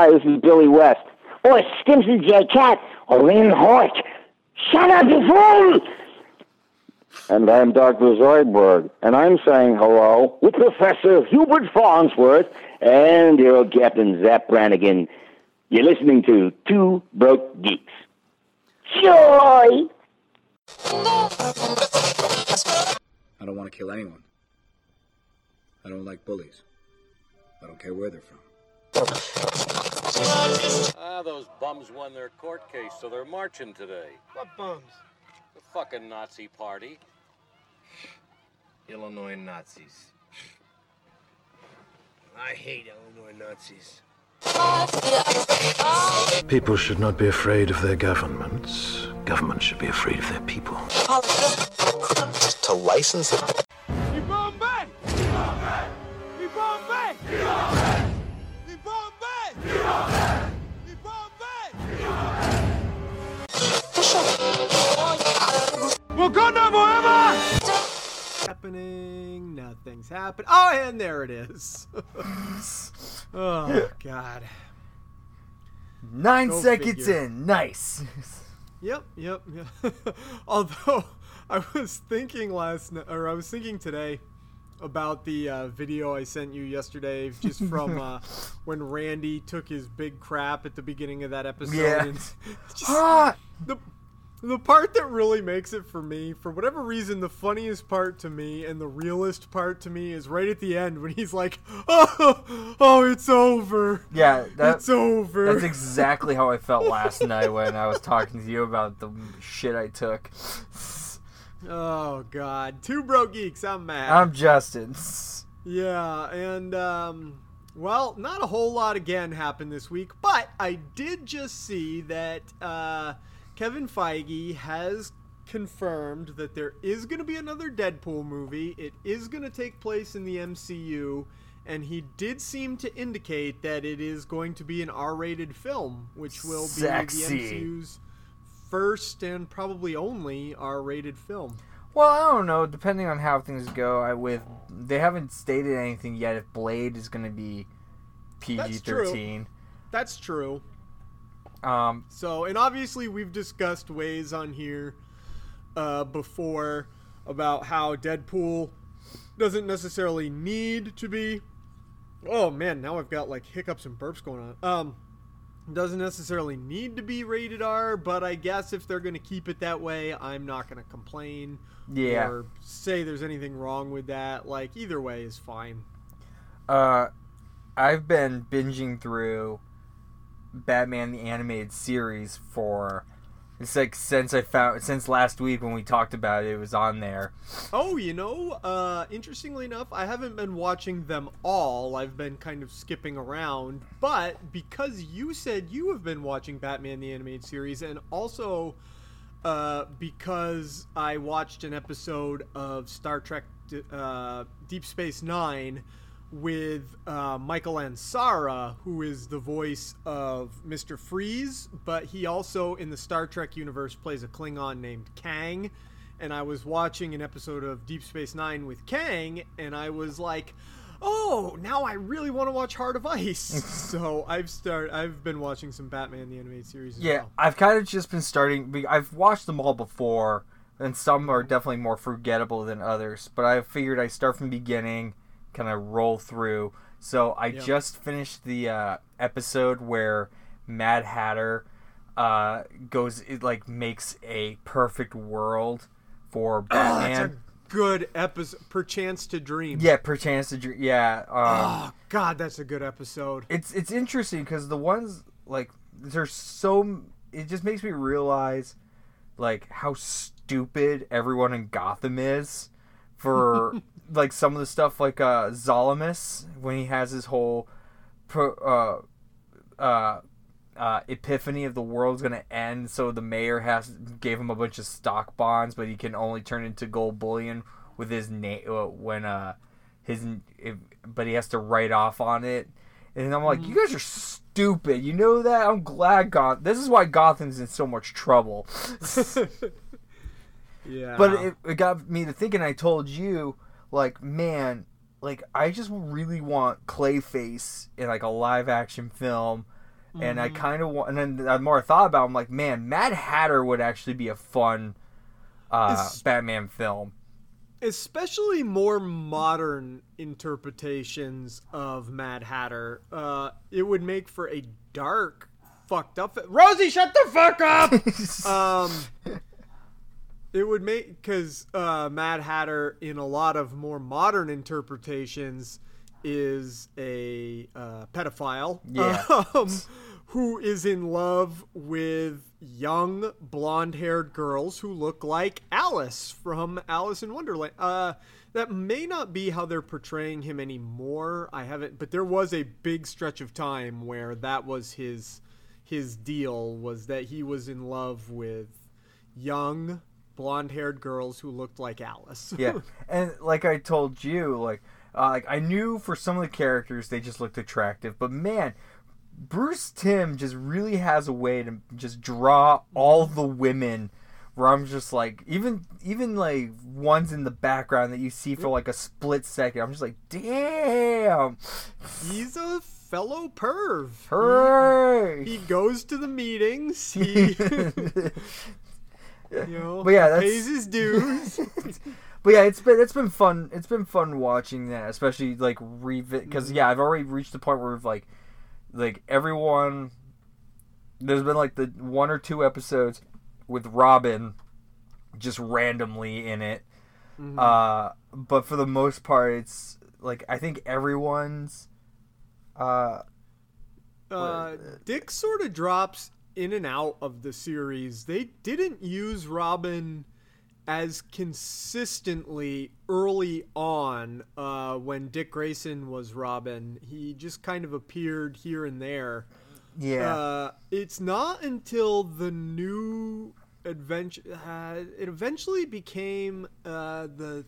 Hi, this is Billy West. Or Stimpson J. Cat. Or Lynn Hort. Shut up, you fool! And I'm Dr. Zoidberg, and I'm saying hello with Professor Hubert Farnsworth and your old Captain Zapp Brannigan. You're listening to Two Broke Geeks. Joy! I don't want to kill anyone. I don't like bullies. I don't care where they're from. Ah, those bums won their court case, so they're marching today. What bums? The fucking Nazi party. Illinois Nazis. I hate Illinois Nazis. People should not be afraid of their governments. Governments should be afraid of their people. to license it. Happening, nothing's happening. Oh, and there it is. oh God. Nine Go seconds figure. in. Nice. Yep, yep, yep. Although I was thinking last night, or I was thinking today about the uh, video I sent you yesterday, just from uh, when Randy took his big crap at the beginning of that episode. Yeah. and just Ah! the the part that really makes it for me, for whatever reason, the funniest part to me and the realest part to me is right at the end when he's like, "Oh, oh, it's over. Yeah, that, it's over." that's exactly how I felt last night when I was talking to you about the shit I took. Oh God, two broke geeks. I'm mad. I'm Justin. Yeah, and um well, not a whole lot again happened this week, but I did just see that uh Kevin Feige has confirmed that there is going to be another Deadpool movie. It is going to take place in the MCU, and he did seem to indicate that it is going to be an R-rated film, which will be the MCU's first and probably only R-rated film. Well, I don't know. Depending on how things go, I with they haven't stated anything yet if Blade is going to be PG-13. That's true. Um, So, and obviously, we've discussed ways on here uh, before about how Deadpool doesn't necessarily need to be. Oh man, now I've got like hiccups and burps going on. Um, doesn't necessarily need to be rated R, but I guess if they're going to keep it that way, I'm not going to complain Yeah. or say there's anything wrong with that. Like either way is fine. uh, I've been binging through Batman the animated series for it's like since I found since last week when we talked about it, it was on there. Oh, you know, uh, interestingly enough, I haven't been watching them all. I've been kind of skipping around. But because you said you have been watching Batman the Animated Series, and also uh, because I watched an episode of Star Trek uh, Deep Space Nine with uh, Michael Ansara, who is the voice of Mr. Freeze, but he also in the Star Trek universe plays a Klingon named Kang. And I was watching an episode of Deep Space Nine with Kang, and I was like, "Oh, now I really want to watch Heart of Ice." so I've start I've been watching some Batman the animated series. As Yeah, well. I've kind of just been starting. I've watched them all before, and some are definitely more forgettable than others. But I figured I start from the beginning, kind of roll through. So I Yeah. just finished the uh, episode where Mad Hatter uh, goes, it like makes a perfect world for Oh, that's a Batman. good episode. Perchance to dream. yeah, perchance to, Dream. yeah. Um, Oh God, that's a good episode. it's it's interesting because the ones like there's so it just makes me realize like how stupid everyone in Gotham is for like some of the stuff like uh Zolimus when he has his whole pro, uh uh uh, epiphany of the world's gonna end, so the mayor has gave him a bunch of stock bonds, but he can only turn into gold bullion with his name uh, when uh his if, but he has to write off on it. And I'm like, you guys are stupid. You know that? I'm glad Goth. This is why Gotham's in so much trouble. Yeah. But it, it got me to thinking. I told you, like, man, like I just really want Clayface in like a live action film, and Mm-hmm. I kind of want. And then the more I thought about, it, I'm like, man, Mad Hatter would actually be a fun uh, It's- Batman film. especially more modern interpretations of Mad Hatter, uh, it would make for a dark, fucked up. Rosie, shut the fuck up. um, it would make because uh, Mad Hatter, in a lot of more modern interpretations, is a uh, pedophile. Yeah. Um, who is in love with young blonde-haired girls who look like Alice from Alice in Wonderland. Uh, that may not be how they're portraying him anymore. I haven't, but there was a big stretch of time where that was his his deal was that he was in love with young blonde-haired girls who looked like Alice. yeah, and like I told you, like uh, like I knew for some of the characters they just looked attractive, but man, Bruce Timm just really has a way to just draw all the women. Where I'm just like, even even like ones in the background that you see for like a split second, I'm just like, damn, He's a fellow perv. hooray! He goes to the meetings. He, But yeah, that's- pays his dues. But yeah, it's been it's been fun. It's been fun watching that, especially like revisit because yeah, I've already reached the point where like like everyone. There's been like the one or two episodes with Robin just randomly in it, uh, but for the most part, it's like I think everyone's. Uh, uh, Dick sort of drops in and out of the series. They didn't use Robin as consistently early on uh, when Dick Grayson was Robin. He just kind of appeared here and there. yeah, Uh, it's not until the new adventure. Uh, it eventually became uh, the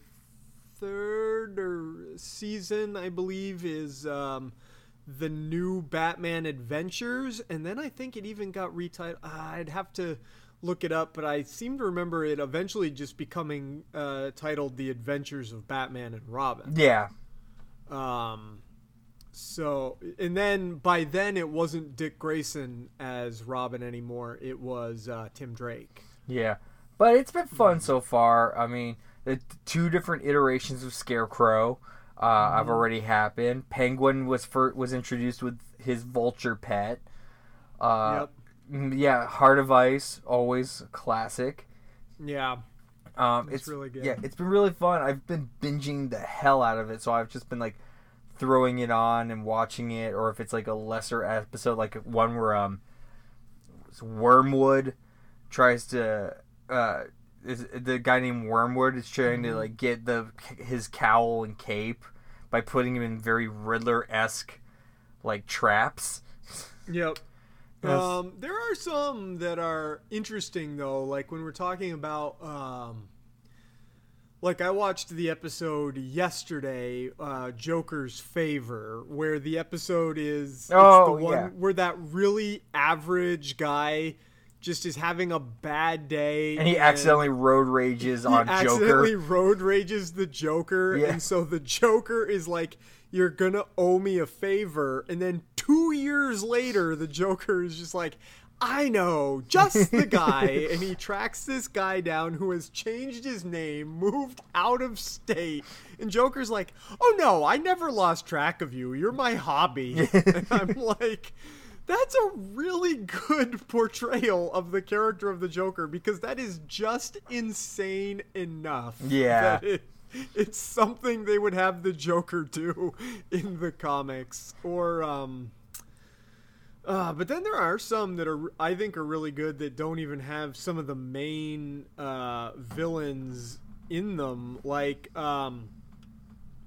third or season, I believe, is um, the new Batman Adventures, and then I think it even got retitled. Uh, I'd have to look it up, but I seem to remember it eventually just becoming uh, titled The Adventures of Batman and Robin. yeah, Um, so, and then by then it wasn't Dick Grayson as Robin anymore. It was uh, Tim Drake. yeah. But it's been fun so far. I mean, the two different iterations of Scarecrow uh, have already happened. Penguin was for, was introduced with his vulture pet. Uh, yep. Yeah, Heart of Ice, always classic. Yeah. Um, It's it's really good. Yeah, it's been really fun. I've been binging the hell out of it, so I've just been like throwing it on and watching it, or if it's like a lesser episode, like one where um Wormwood tries to uh is the guy named Wormwood is trying Mm-hmm. to like get the his cowl and cape by putting him in very Riddler esque like traps. Yep. Yes. Um, there are some that are interesting though, like when we're talking about um, like I watched the episode yesterday, uh, Joker's Favor, where the episode is Oh, the one yeah. where that really average guy just is having a bad day And he accidentally road rages on Joker. he accidentally road rages the Joker, Yeah. and so the Joker is like, "You're gonna owe me a favor," and then two years later, the Joker is just like. I know, just the guy, and he tracks this guy down who has changed his name, moved out of state, and Joker's like, "Oh no, I never lost track of you. You're my hobby." and I'm like, that's a really good portrayal of the character of the Joker because that is just insane enough. Yeah. that it, it's something they would have the Joker do in the comics, or um. Uh, but then there are some that are I think are really good that don't even have some of the main uh, villains in them. Like um,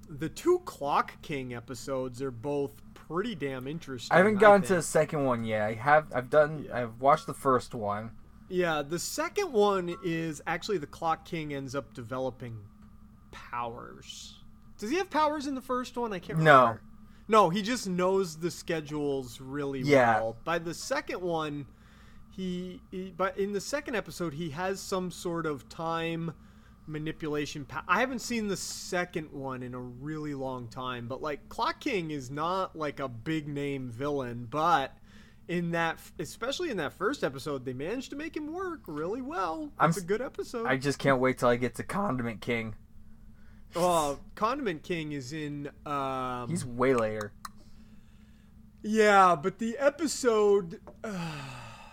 the two Clock King episodes are both pretty damn interesting. I haven't gotten to the second one yet. I have. I've done. I've watched the first one. Yeah, the second one is actually the Clock King ends up developing powers. Does he have powers in the first one? I can't remember. No, no, he just knows the schedules really Yeah. well. By the second one, he, he but in the second episode he has some sort of time manipulation pa- I haven't seen the second one in a really long time, but like Clock King is not like a big name villain, but in that, especially in that first episode, they managed to make him work really well. I'm It's a s- good episode. I just can't wait till I get to Condiment King. Oh, Condiment King is in. Um, He's way later. yeah, but the episode. Uh,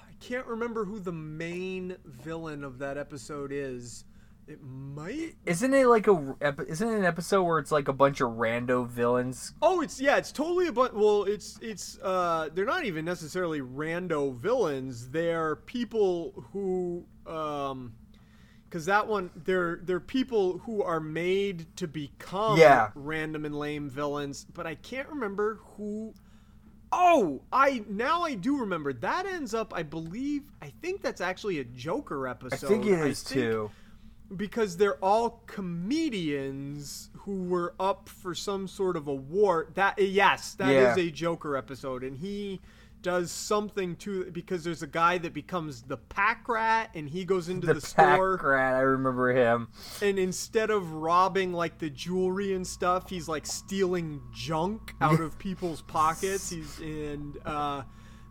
I can't remember who the main villain of that episode is. It might. Isn't it like a isn't it an episode where it's like a bunch of rando villains? Oh, it's yeah, it's totally a but. Well, it's it's uh, they're not even necessarily rando villains. They're people who um, because that one they're they're people who are made to become Yeah. random and lame villains. But I can't remember who. Oh, I now I do remember. That ends up, I believe, I think that's actually a Joker episode. I think it is think- too. Because they're all comedians who were up for some sort of award. That yes, that is Yeah. a Joker episode, and he does something to because there's a guy that becomes the pack rat, and he goes into The, the, pack store, rat, I remember him. and instead of robbing like the jewelry and stuff, he's like stealing junk out of people's pockets. He's and uh,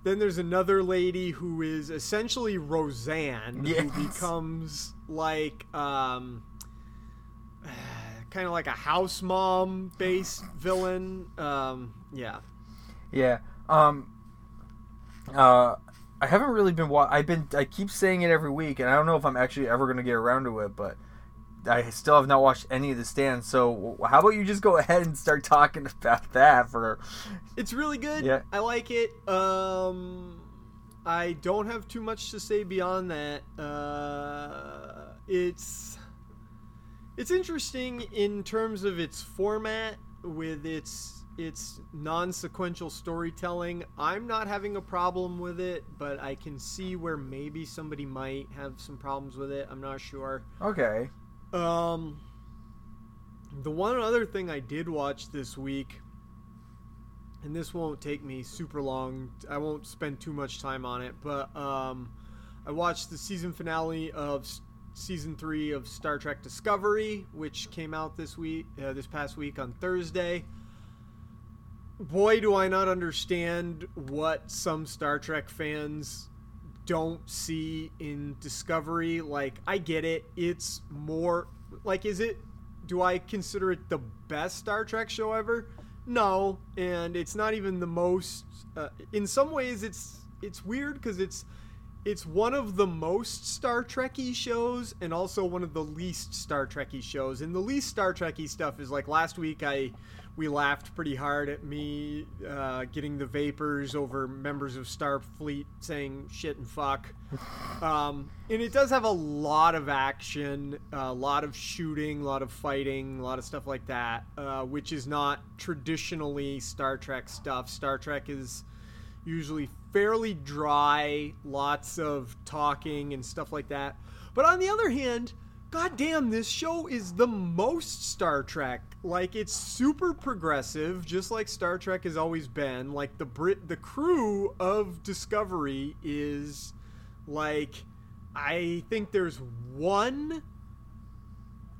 then there's another lady who is essentially Roseanne, Yes. who becomes like um, kind of like a house mom based villain. Um, yeah. Yeah. Um. Uh, I haven't really been. Wa- I've been. I keep saying it every week, and I don't know if I'm actually ever gonna get around to it, but. I still have not watched any of the stands, so how about you just go ahead and start talking about that for It's really good. Yeah. I like it. Um, I don't have too much to say beyond that. Uh, it's it's interesting in terms of its format with its its non-sequential storytelling. I'm not having a problem with it, but I can see where maybe somebody might have some problems with it. I'm not sure. Okay. Um, the one other thing I did watch this week, and this won't take me super long. I won't spend too much time on it, but um, I watched the season finale of season three of Star Trek Discovery, which came out this week, uh, this past week on Thursday. Boy, do I not understand what some Star Trek fans don't see in Discovery. Like, I get it. It's more like, is it? Do I consider it the best Star Trek show ever? No, and it's not even the most. Uh, in some ways, it's it's weird because it's it's one of the most Star Trekky shows and also one of the least Star Trekky shows. And the least Star Trekky stuff is like last week I we laughed pretty hard at me uh, getting the vapors over members of Starfleet saying shit and fuck. Um, and it does have a lot of action, a lot of shooting, a lot of fighting, a lot of stuff like that, uh, which is not traditionally Star Trek stuff. Star Trek is usually fairly dry, lots of talking and stuff like that. But on the other hand, goddamn, this show is the most Star Trek. Like it's super progressive, just like Star Trek has always been. Like the Brit, the crew of Discovery is like, I think there's one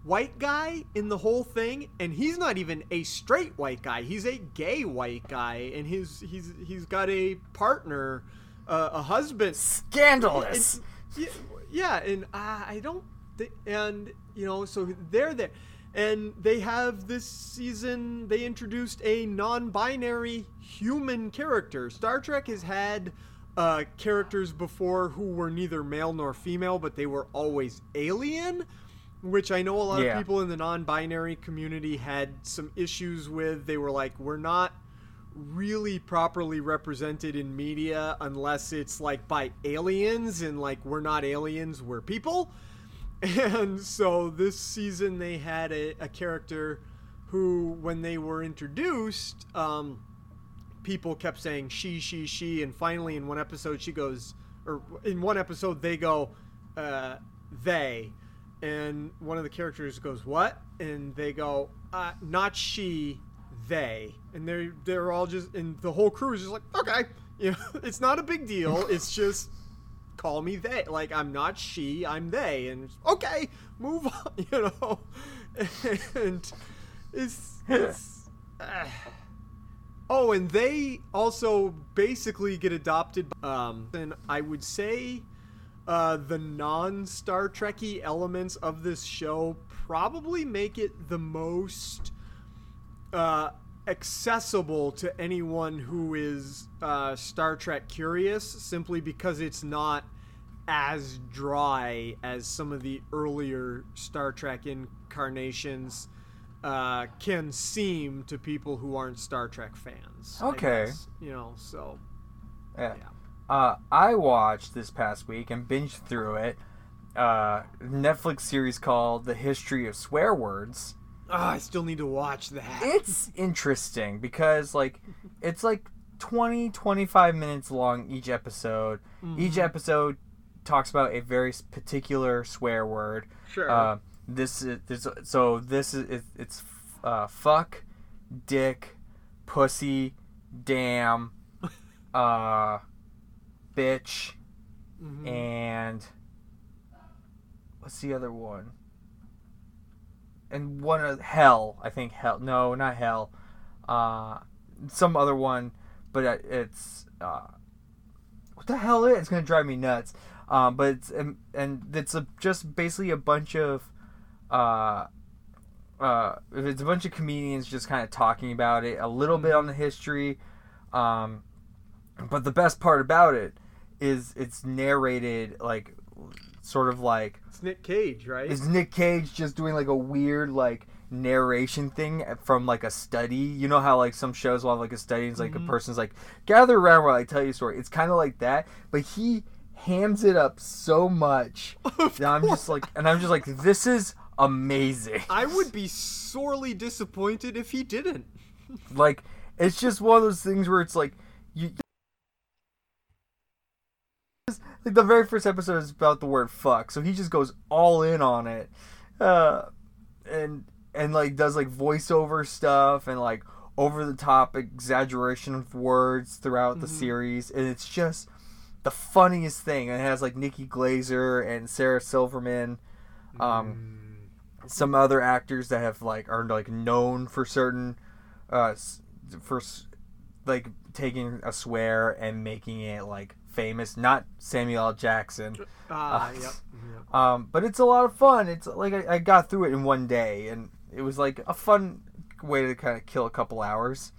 white guy in the whole thing and he's not even a straight white guy. He's a gay white guy and his he's he's got a partner uh, a husband. Scandalous. It's- yeah, and I, I don't thi- and you know so they're there. And they have this season they introduced a non-binary human character. Star trek has had uh, characters before who were neither male nor female but they were always alien which I know a lot Yeah. of people in the non-binary community had some issues with. They were like, we're not really properly represented in media unless it's like by aliens, and like we're not aliens, we're people. And so this season they had a, a character who, when they were introduced, um, people kept saying she, she, she, and finally in one episode she goes, or in one episode they go, uh, they, and one of the characters goes, what? And they go, uh, not she, they, and they're they're all just, and the whole crew is just like, okay, you know, it's not a big deal. It's just call me they. Like I'm not she, I'm they, and okay, move on, you know, and it's it's. uh, Oh, and they also basically get adopted. Um, and I would say uh, the non Star Trekky elements of this show probably make it the most uh, accessible to anyone who is uh, Star Trek curious, simply because it's not as dry as some of the earlier Star Trek incarnations uh, can seem to people who aren't Star Trek fans. Okay. guess, you know, so Yeah. Yeah. Uh, I watched this past week and binged through it. Uh, Netflix series called The History of Swear Words. Ah, I still need to watch that. It's interesting because like it's like 20 25 minutes long each episode. Each episode talks about a very particular swear word. Sure. Uh, this is this, so this is it, it's uh, fuck, dick, pussy, damn, uh, bitch, and what's the other one? And one of hell, I think hell. No, not hell. Uh, some other one, but it's uh, what the hell is? It's gonna drive me nuts. Um, but it's and, and it's a, just basically a bunch of uh, uh, it's a bunch of comedians just kind of talking about it, a little bit on the history. Um, but the best part about it is it's narrated like sort of like it's Nick Cage, right? is Nick Cage just doing like a weird like narration thing from like a study? You know how like some shows will have like a study and it's like a mm-hmm. person's like gather around while I tell you a story. It's kind of like that, but he hams it up so much that I'm just like, and I'm just like, this is amazing. I would be sorely disappointed if he didn't. Like it's just one of those things where it's like you. Like the very first episode is about the word fuck, so he just goes all in on it, uh, and and like does like voiceover stuff and like over the top exaggeration of words throughout the series, and it's just the funniest thing. And it has like Nikki Glazer and Sarah Silverman, um, some other actors that have like are like known for certain uh for like taking a swear and making it like famous not samuel L. jackson Ah, Uh, yep. yep. um but it's a lot of fun it's like I, I got through it in one day and it was like a fun way to kind of kill a couple hours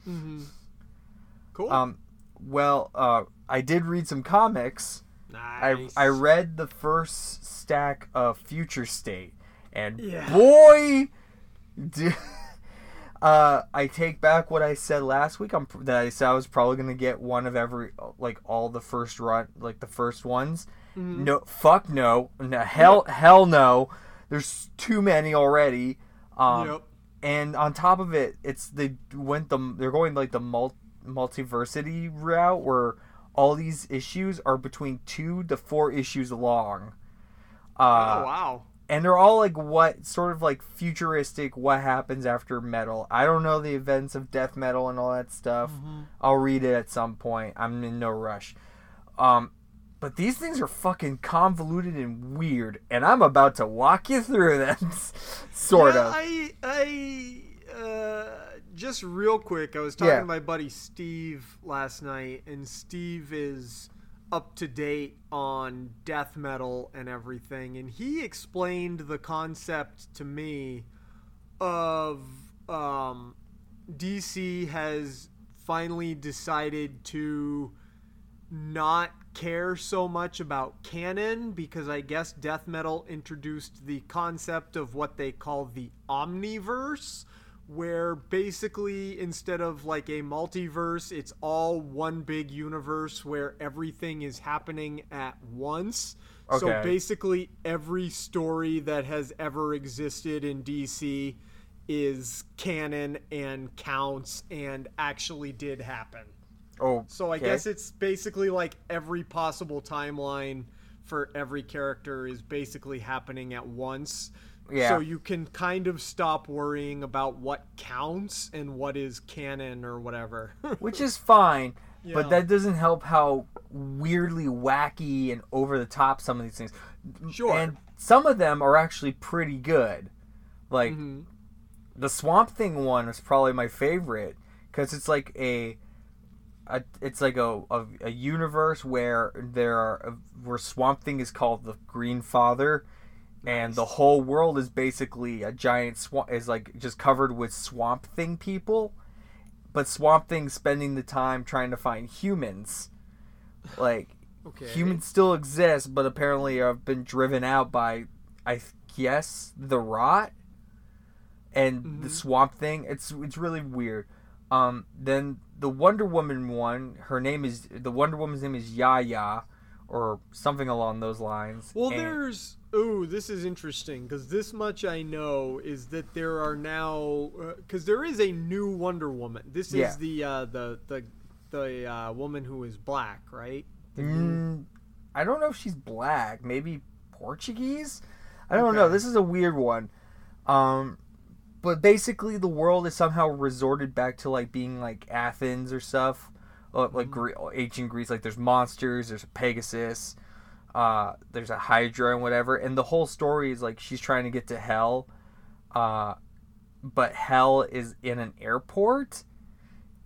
Cool. um well uh i did read some comics nice. I, I read the first stack of Future State, and Yeah. boy, do, uh, I take back what I said last week. I'm that I said I was probably gonna get one of every like all the first run, like the first ones. Mm-hmm. No, fuck no, no, hell, hell no. There's too many already. Um, Yep. and on top of it, it's they went the they're going like the mul- multiversity route where all these issues are between two to four issues long. Uh, oh wow. And they're all like what sort of like futuristic what happens after metal. I don't know the events of death metal and all that stuff. I'll read it at some point. I'm in no rush. Um but these things are fucking convoluted and weird and i'm about to walk you through them. Sort yeah, of. I I uh, just real quick. I was talking Yeah. to my buddy Steve last night, and Steve is up to date on death metal and everything, and he explained the concept to me of um, DC has finally decided to not care so much about canon because I guess death metal introduced the concept of what they call the omniverse where basically instead of like a multiverse it's all one big universe where everything is happening at once. Okay. So basically every story that has ever existed in DC is canon and counts and actually did happen. oh So I okay. guess it's basically like every possible timeline for every character is basically happening at once. Yeah. So you can kind of stop worrying about what counts and what is canon or whatever. which is fine Yeah. but that doesn't help how weirdly wacky and over the top some of these things Sure. and some of them are actually pretty good like Mm-hmm. the swamp thing one was probably my favorite because it's like a, a it's like a, a a universe where there are where Swamp Thing is called the Green Father, and the whole world is basically a giant swamp is like just covered with Swamp Thing people, but Swamp Thing spending the time trying to find humans, like Okay. humans still exist, but apparently have been driven out by, I guess, the rot and the swamp thing. It's it's really weird. Um, then the Wonder Woman one, her name is the Wonder Woman's name is Yaya, or something along those lines. Well, And- there's. Ooh, this is interesting because this much I know is that there are now because there is a new Wonder Woman. This Yeah. is the uh, the the the uh, woman who is black, right? Mm, I don't know if she's black. Maybe Portuguese. I don't know. Okay. This is a weird one. Um, but basically, the world is somehow resorted back to like being like Athens or stuff, uh, like Gre- ancient Greece. Like there's monsters. There's a Pegasus. Uh, there's a Hydra and whatever. And the whole story is like she's trying to get to hell. Uh, but hell is in an airport.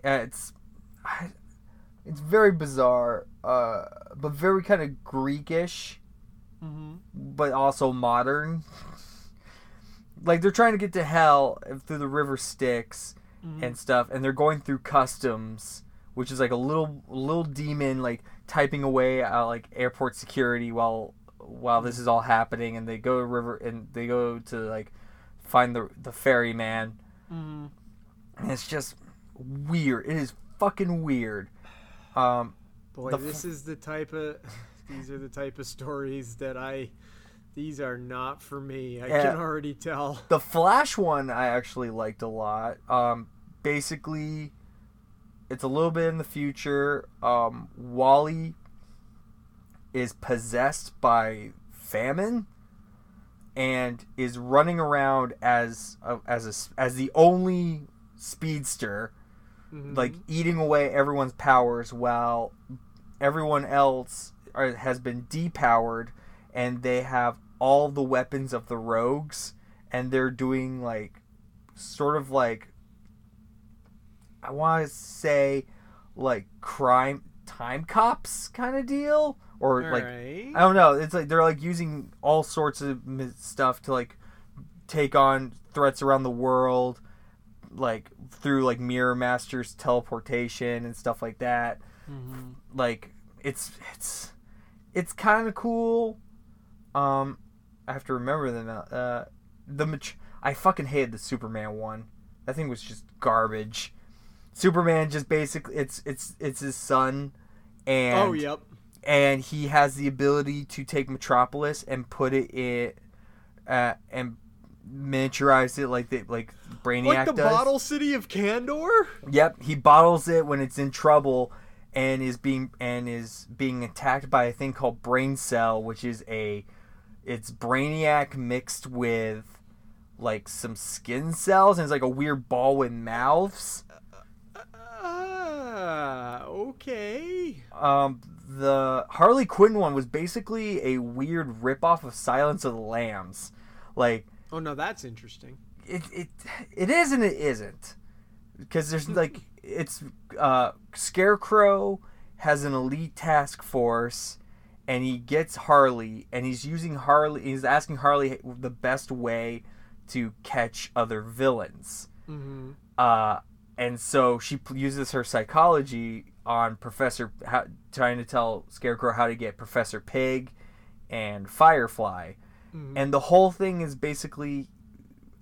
Uh, it's it's very bizarre, uh, but very kind of Greekish, but also modern. like they're trying to get to hell through the river Styx and stuff, and they're going through customs, which is like a little little demon like typing away at like airport security while while this is all happening, and they go to river and they go to like find the the ferryman, and it's just weird. It is fucking weird. Um, Boy, The this is the type of these are the type of stories that I these are not for me. I Yeah. can already tell. the Flash one I actually liked a lot. Um, basically, it's a little bit in the future. Um, Wally is possessed by famine and is running around as a, as a as the only speedster, like eating away everyone's powers while everyone else are, has been depowered and they have all the weapons of the rogues and they're doing like sort of like I want to say like crime time cops kind of deal? Or like Alright. I don't know it's like they're like using all sorts of stuff to like take on threats around the world like through like mirror masters teleportation and stuff like that. Like it's it's it's kind of cool. Um i have to remember the now uh the mat- i fucking hated the superman one. That thing was just garbage superman just basically it's it's it's his son and oh, yep. and he has the ability to take Metropolis and put it in, uh, and miniaturize it like the like Brainiac Like the does. bottle city of Kandor? Yep, he bottles it when it's in trouble and is being and is being attacked by a thing called Brain Cell, which is a it's Brainiac mixed with like some skin cells and it's like a weird ball with mouths. Okay. Um, the Harley Quinn one was basically a weird ripoff of Silence of the Lambs. Like Oh no, that's interesting. it it it is and it isn't because there's like it's uh Scarecrow has an elite task force and he gets Harley and he's using Harley he's asking Harley the best way to catch other villains. Mm-hmm. Uh and so she p- uses her psychology on Professor how, trying to tell Scarecrow how to get Professor Pig and Firefly. And the whole thing is basically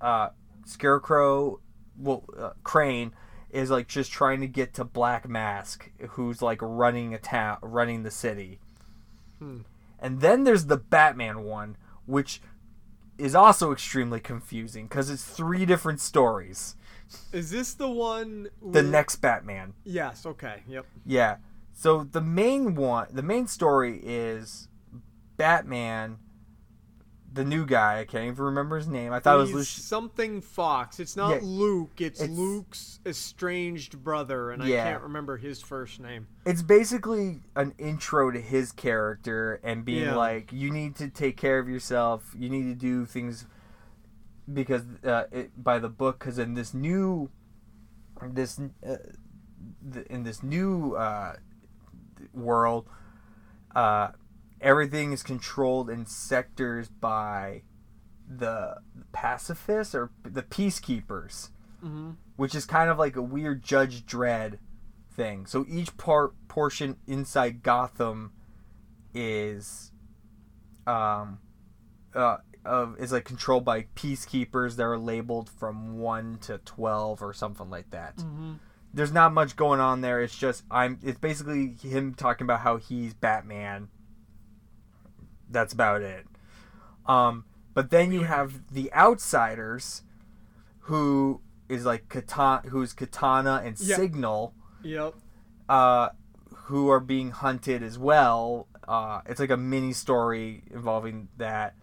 uh, Scarecrow, well, uh, Crane is like just trying to get to Black Mask, who's like running a town, running the city. And then there's the Batman one, which is also extremely confusing because it's three different stories. Is this the one? The next Batman. Yes. Okay. Yep. Yeah. So the main one, the main story is Batman, the new guy. I can't even remember his name. I thought it was He's Lucius. something Fox. It's not Yeah, Luke. It's, it's- Luke's estranged brother, and Yeah. I can't remember his first name. It's basically an intro to his character and being Yeah. like, you need to take care of yourself. You need to do things because uh, it, by the book. Because in this new this uh, th- in this new uh, world, uh, everything is controlled in sectors by the pacifists or the peacekeepers, Mm-hmm. which is kind of like a weird Judge Dredd thing. So each part portion inside Gotham is um uh of is like controlled by peacekeepers that are labeled from 1 to 12 or something like that. Mm-hmm. There's not much going on there. It's just I'm it's basically him talking about how he's Batman. That's about it. Um but then you have the outsiders who is like Katana who's Katana and Yeah. Signal Yep. uh, who are being hunted as well. Uh, it's like a mini story involving that.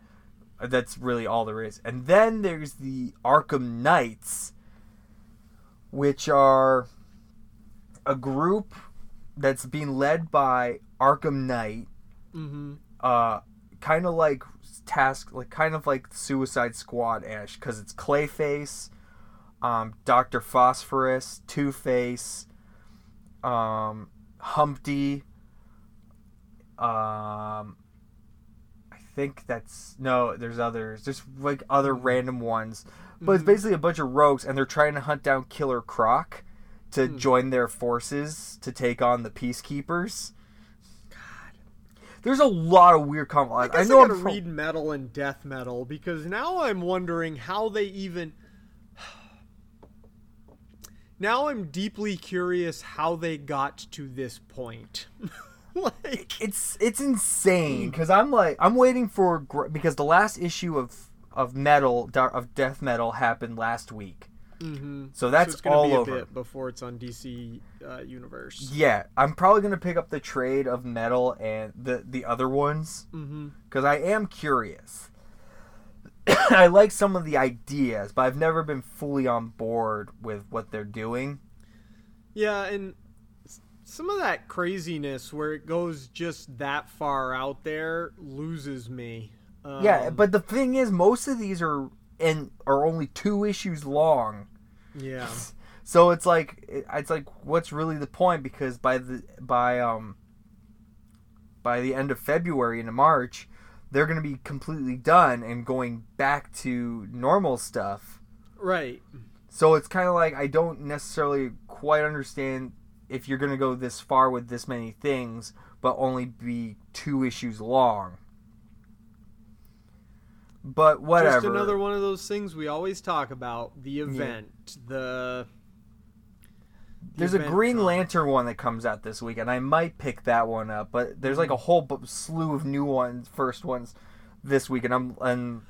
That's really all there is. And then there's the Arkham Knights, which are a group that's being led by Arkham Knight, Mm-hmm. uh, kind of like task, like kind of like Suicide Squad ish, because it's Clayface, um, Doctor Phosphorus, Two Face, um, Humpty. Um, think that's no. There's others. There's like other mm-hmm. random ones, but it's mm-hmm. basically a bunch of rogues, and they're trying to hunt down Killer Croc to hmm. join their forces to take on the Peacekeepers. God, there's a lot of weird I I, know I I'm gotta pro- read metal and death metal because now I'm wondering how they even. Now I'm deeply curious how they got to this point. like, it's it's insane because I'm like I'm waiting for gr- because the last issue of of metal of death metal happened last week. mm-hmm. So that's gonna all be a over. bit before it's on DC uh, Universe. Yeah, I'm probably gonna pick up the trade of metal and the the other ones Mm-hmm. because I am curious. I like some of the ideas, but I've never been fully on board with what they're doing. Yeah, and some of that craziness where it goes just that far out there loses me. Um, yeah, but the thing is, most of these are and are only two issues long. yeah, So it's like it's like what's really the point because by the by um by the end of February into March, they're going to be completely done and going back to normal stuff. right. So it's kind of like I don't necessarily quite understand if you're going to go this far with this many things but only be two issues long. But whatever. Just another one of those things we always talk about: the event, the. the There's a Green. Lantern one that comes out this week, and I might pick that one up. But there's like a Mm-hmm. whole bu- slew of new ones, first ones, this week, and I'm and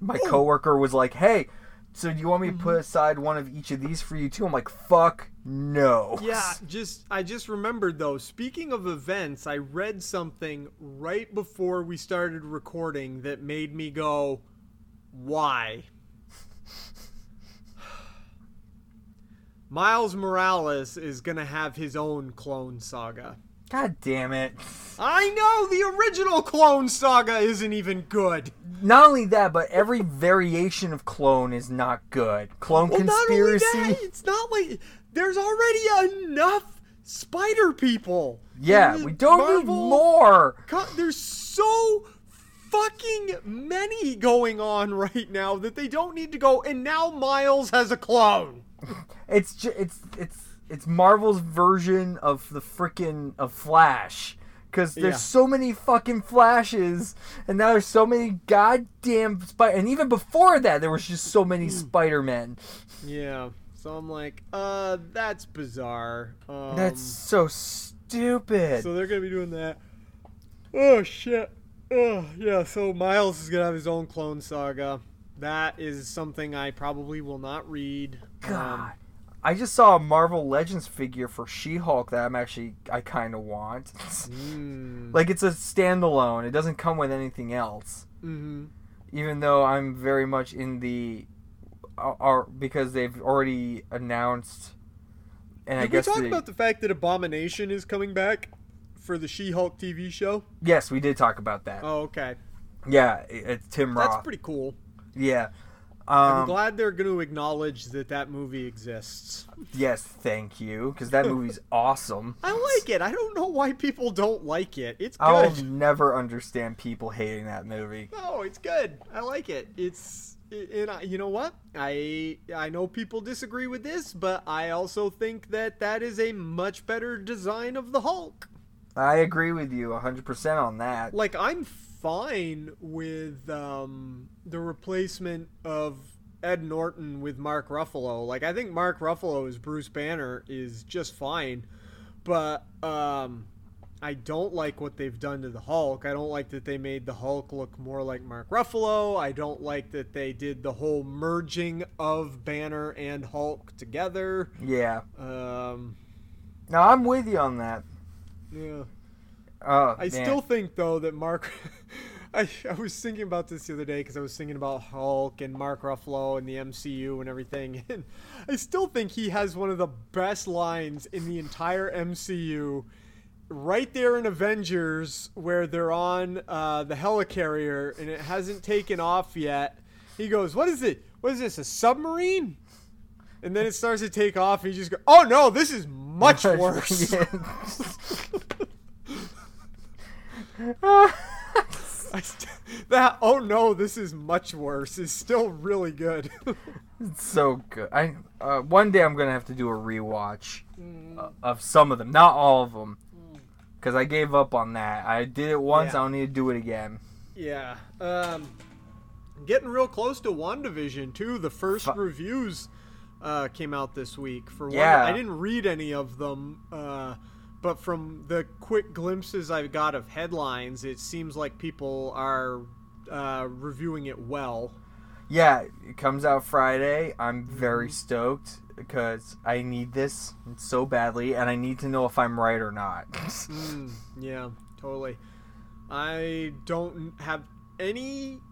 my Oh. coworker was like, "Hey, so do you want me to Mm-hmm. put aside one of each of these for you too?" I'm like, "Fuck no." Yeah, just I just remembered though. Speaking of events, I read something right before we started recording that made me go, "Why?" Miles Morales is gonna have his own clone saga. God damn it! I know the original clone saga isn't even good. Not only that, but every variation of clone is not good. Clone Well, not only that, it's not like there's already enough spider people. yeah, we don't need more. Co- there's so fucking many going on right now that they don't need to go. And now Miles has a clone. It's ju- it's it's it's Marvel's version of the frickin' of Flash. Cause there's Yeah. so many fucking flashes, and now there's so many goddamn spider. And even before that, there was just so many Spider Men. Yeah. So I'm like, uh, that's bizarre. Um, That's so stupid. so they're gonna be doing that. Oh shit. Oh yeah. So Miles is gonna have his own clone saga. That is something I probably will not read. Um, God, I just saw a Marvel Legends figure for She-Hulk that I'm actually I kind of want. mm, like it's a standalone. It doesn't come with anything else. hmm even though I'm very much in the are are- because they've already announced and I Did we talk the- about the fact that Abomination is coming back for the She-Hulk TV show? yes we did talk about that Oh, okay. yeah it- it's Tim Roth That's pretty cool. yeah I'm Um, glad they're going to acknowledge that that movie exists. yes, thank you, because that movie's awesome. I like it. I don't know why people don't like it. It's I'll never understand people hating that movie. No, it's good. I like it. It's and I, you know what? I I know people disagree with this, but I also think that that is a much better design of the Hulk. I agree with you 100% on that. Like I'm fine with um, the replacement of Ed Norton with Mark Ruffalo. Like I think Mark Ruffalo as Bruce Banner is just fine, but um, I don't like what they've done to the Hulk. I don't like that they made the Hulk look more like Mark Ruffalo. I don't like that they did the whole merging of Banner and Hulk together. Yeah. Um, Now I'm with you on that. yeah. Oh, I man. still think though that Mark. I, I was thinking about this the other day because I was thinking about Hulk and Mark Ruffalo and the MCU and everything, and I still think he has one of the best lines in the entire MCU. Right there in Avengers, where they're on uh, the helicarrier and it hasn't taken off yet, he goes, "What is it? What is this? A submarine?" And then it starts to take off, and he just goes, "Oh no, this is much worse." St- that oh no, this is much worse. Is still really good. It's so good. I uh, one day I'm gonna have to do a rewatch uh, of some of them, not all of them, because I gave up on that. I did it once. Yeah. I don't need to do it again. yeah. Um, getting real close to WandaVision too. The first Fu- reviews uh, came out this week for one. Yeah. I didn't read any of them, uh, but from the quick glimpses I've got of headlines, it seems like people are uh, reviewing it well. Yeah, it comes out Friday. I'm very Mm-hmm. stoked because I need this so badly, and I need to know if I'm right or not. Mm, yeah, totally. I don't have any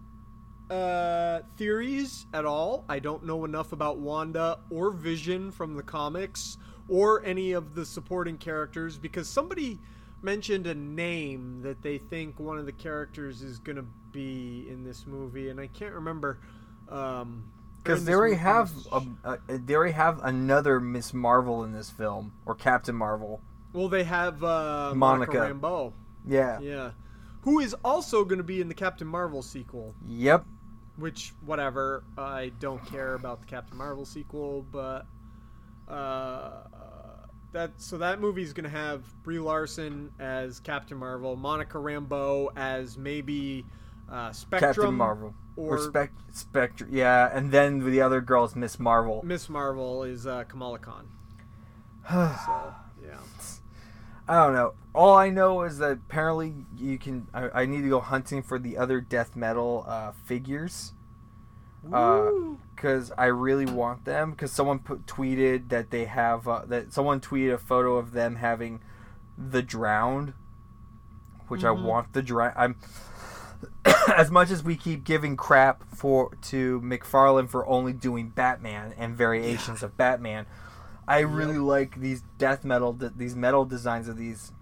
uh, theories at all. I don't know enough about Wanda or Vision from the comics or any of the supporting characters because somebody mentioned a name that they think one of the characters is going to be in this movie, and I can't remember. Um, Because they already movie- have a, a, they already have another Miss Marvel in this film or Captain Marvel. Well, they have uh, Monica. Monica Rambeau. Yeah. Yeah. Who is also going to be in the Captain Marvel sequel. Yep. Which, whatever. I don't care about the Captain Marvel sequel, but. Uh, that so that movie's gonna have Brie Larson as Captain Marvel, Monica Rambeau as maybe uh, Spectrum, Captain Marvel or, or Spec Spectre. Yeah, and then the other girl is Miss Marvel. Miss Marvel is uh, Kamala Khan. so yeah, I don't know. All I know is that apparently you can. I, I need to go hunting for the other death metal uh, figures. Because I really want them. Because someone put, tweeted that they have uh, that someone tweeted a photo of them having the drowned, which I want the drown. I'm as much as we keep giving crap for to McFarlane for only doing Batman and variations of Batman. I really like these death metal, these metal designs of these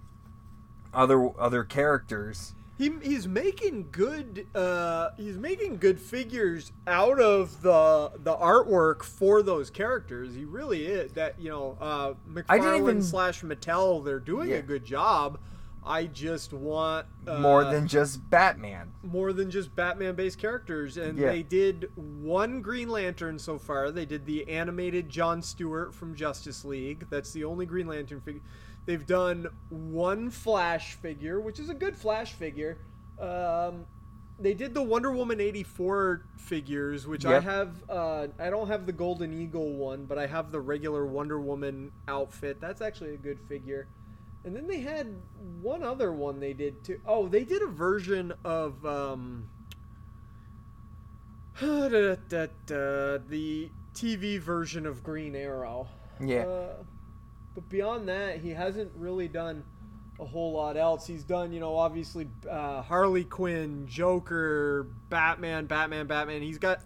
other other characters. He, he's making good. Uh, he's making good figures out of the the artwork for those characters. He really is. That you know, uh, McFarlane even- slash Mattel, they're doing Yeah. a good job. I just want uh, more than just Batman. more than just Batman based characters. And Yeah. they did one Green Lantern so far. They did the animated John Stewart from Justice League. That's the only Green Lantern figure. They've done one Flash figure, which is a good Flash figure. Um, they did the Wonder Woman 84 figures, which I have. Uh, I don't have the Golden Eagle one, but I have the regular Wonder Woman outfit. That's actually a good figure. And then they had one other one they did too. Oh, they did a version of um, the TV version of Green Arrow. Yeah. Uh, but beyond that, he hasn't really done a whole lot else. He's done, you know, obviously uh, Harley Quinn, Joker, Batman, Batman, Batman. He's got.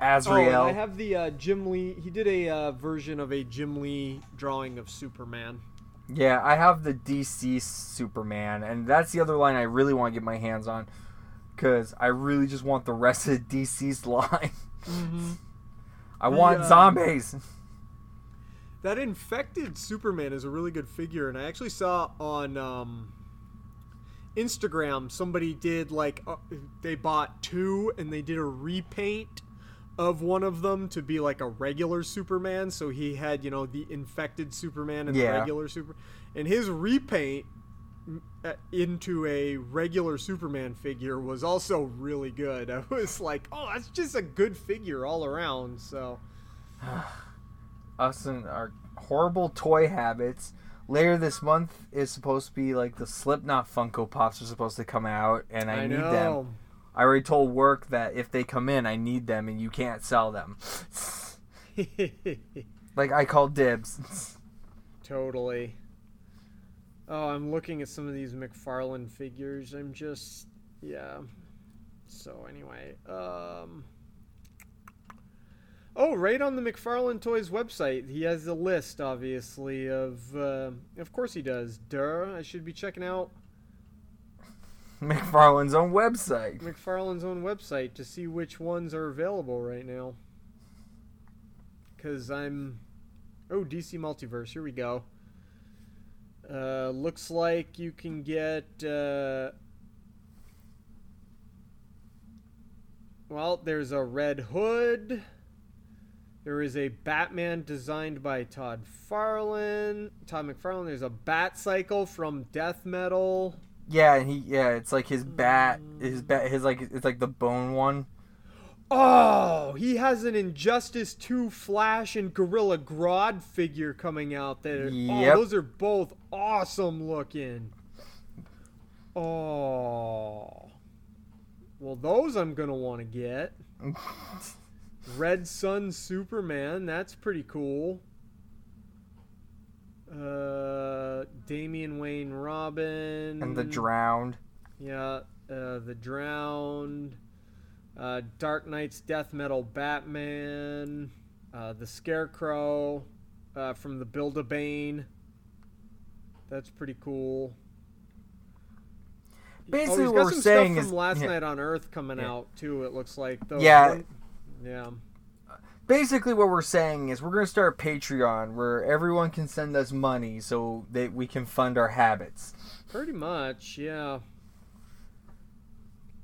Oh, Azrael. I have the uh, Jim Lee. He did a uh, version of a Jim Lee drawing of Superman. Yeah, I have the DC Superman, and that's the other line I really want to get my hands on, because I really just want the rest of DC's line. I want uh, zombies. That infected Superman is a really good figure, and I actually saw on um, Instagram somebody did like uh, they bought two and they did a repaint of one of them to be like a regular Superman. So he had you know the infected Superman and Yeah. the regular Super, and his repaint uh, into a regular Superman figure was also really good. I was like, oh, that's just a good figure all around. So. Us and our horrible toy habits. Later this month is supposed to be like the Slipknot Funko Pops are supposed to come out, and I, I need know. them. I already told work that if they come in, I need them, and you can't sell them. Like I called dibs. Totally. Oh, I'm looking at some of these McFarlane figures. I'm just yeah. So anyway, um Oh, right on the McFarlane Toys website, he has a list obviously of uh, of course he does. Duh, I should be checking out McFarlane's own website. McFarlane's own website to see which ones are available right now. Cuz I'm Oh, DC Multiverse. Here we go. Uh, looks like you can get. Uh, well, there's a Red Hood. There is a Batman designed by Todd Farlane. Todd McFarlane. There's a Bat Cycle from Death Metal. Yeah, and he yeah, it's like his bat, mm. his bat, his like it's like the bone one. Oh, he has an Injustice 2 Flash and Gorilla Grodd figure coming out there. Oh, yep. Oh, those are both awesome looking. Oh. Well, those I'm going to want to get. Red Sun Superman, that's pretty cool. Uh, Damian Wayne Robin. And the drowned. Yeah, uh, the Drowned, uh, Dark Knight's Death Metal Batman, uh, the Scarecrow uh, from the Build a Bane. That's pretty cool. Basically, oh, he's what got we're some saying stuff is from Last yeah. Night on Earth coming out too. It looks like. Yeah. Yeah. basically what we're saying is we're gonna start a Patreon where everyone can send us money so that we can fund our habits. Pretty much, yeah.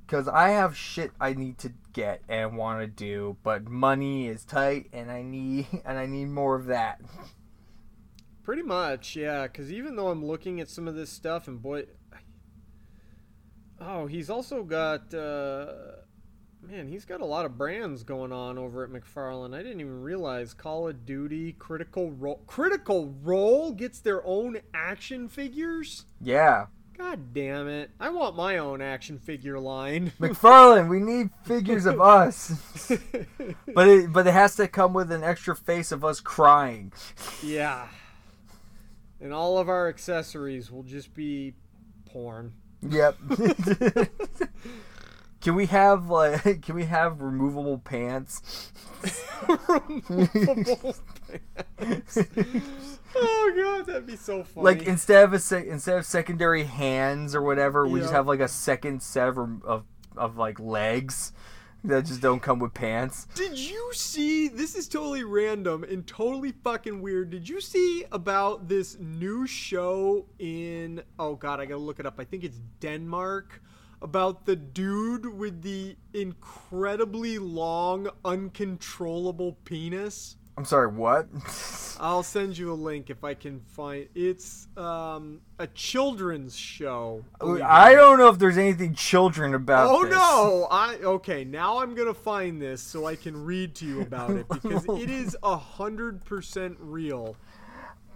Cause I have shit I need to get and want to do, but money is tight, and I need and I need more of that. Pretty much, yeah. Because even though I'm looking at some of this stuff, and boy, oh, he's also got, uh, man, he's got a lot of brands going on over at McFarlane. I didn't even realize Call of Duty, Critical Role, Critical Role gets their own action figures. Yeah, God damn it! I want my own action figure line. McFarlane, we need figures of us, but it but it has to come with an extra face of us crying. yeah. And all of our accessories will just be porn. Yep. can we have like can we have removable pants? oh god, that'd be so funny. Like instead of a sec- instead of secondary hands or whatever, we just have like a second set of, of of like legs that just don't come with pants. Did you see? This is totally random and totally fucking weird. Did you see about this new show in? Oh god, I gotta look it up. I think it's Denmark. About the dude with the incredibly long, uncontrollable penis. I'm sorry, what? I'll send you a link if I can find. It's um a children's show. it I don't know if there's anything children about. Oh this. no! I okay. Now I'm gonna find this so I can read to you about it because it is a hundred percent real.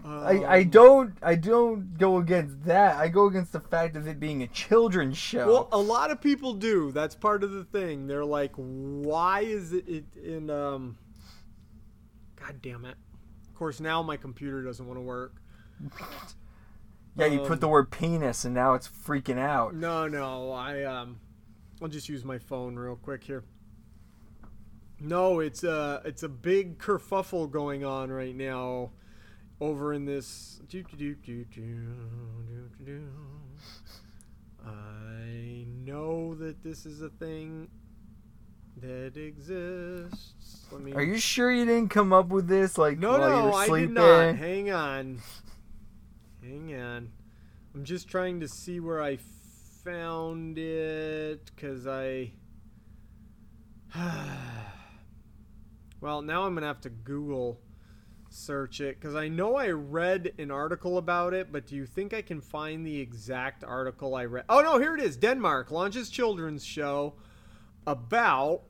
I, I don't I don't go against that. I go against the fact of it being a children's show. Well, a lot of people do. That's part of the thing. They're like, why is it, in um? God damn it! Of course, now my computer doesn't want to work. yeah, you um, put the word penis and now it's freaking out. No, no. I um, I'll just use my phone real quick here. No, it's a it's a big kerfuffle going on right now, over in this. I know that this is a thing. that exists. Let me. Are you sure you didn't come up with this like No, while you no, were I sleeping? did not. Hang on. Hang on. I'm just trying to see where I found it because I. well, now I'm going to have to Google search it because I know I read an article about it, but do you think I can find the exact article I read? Oh, no, here it is. Denmark launches children's show about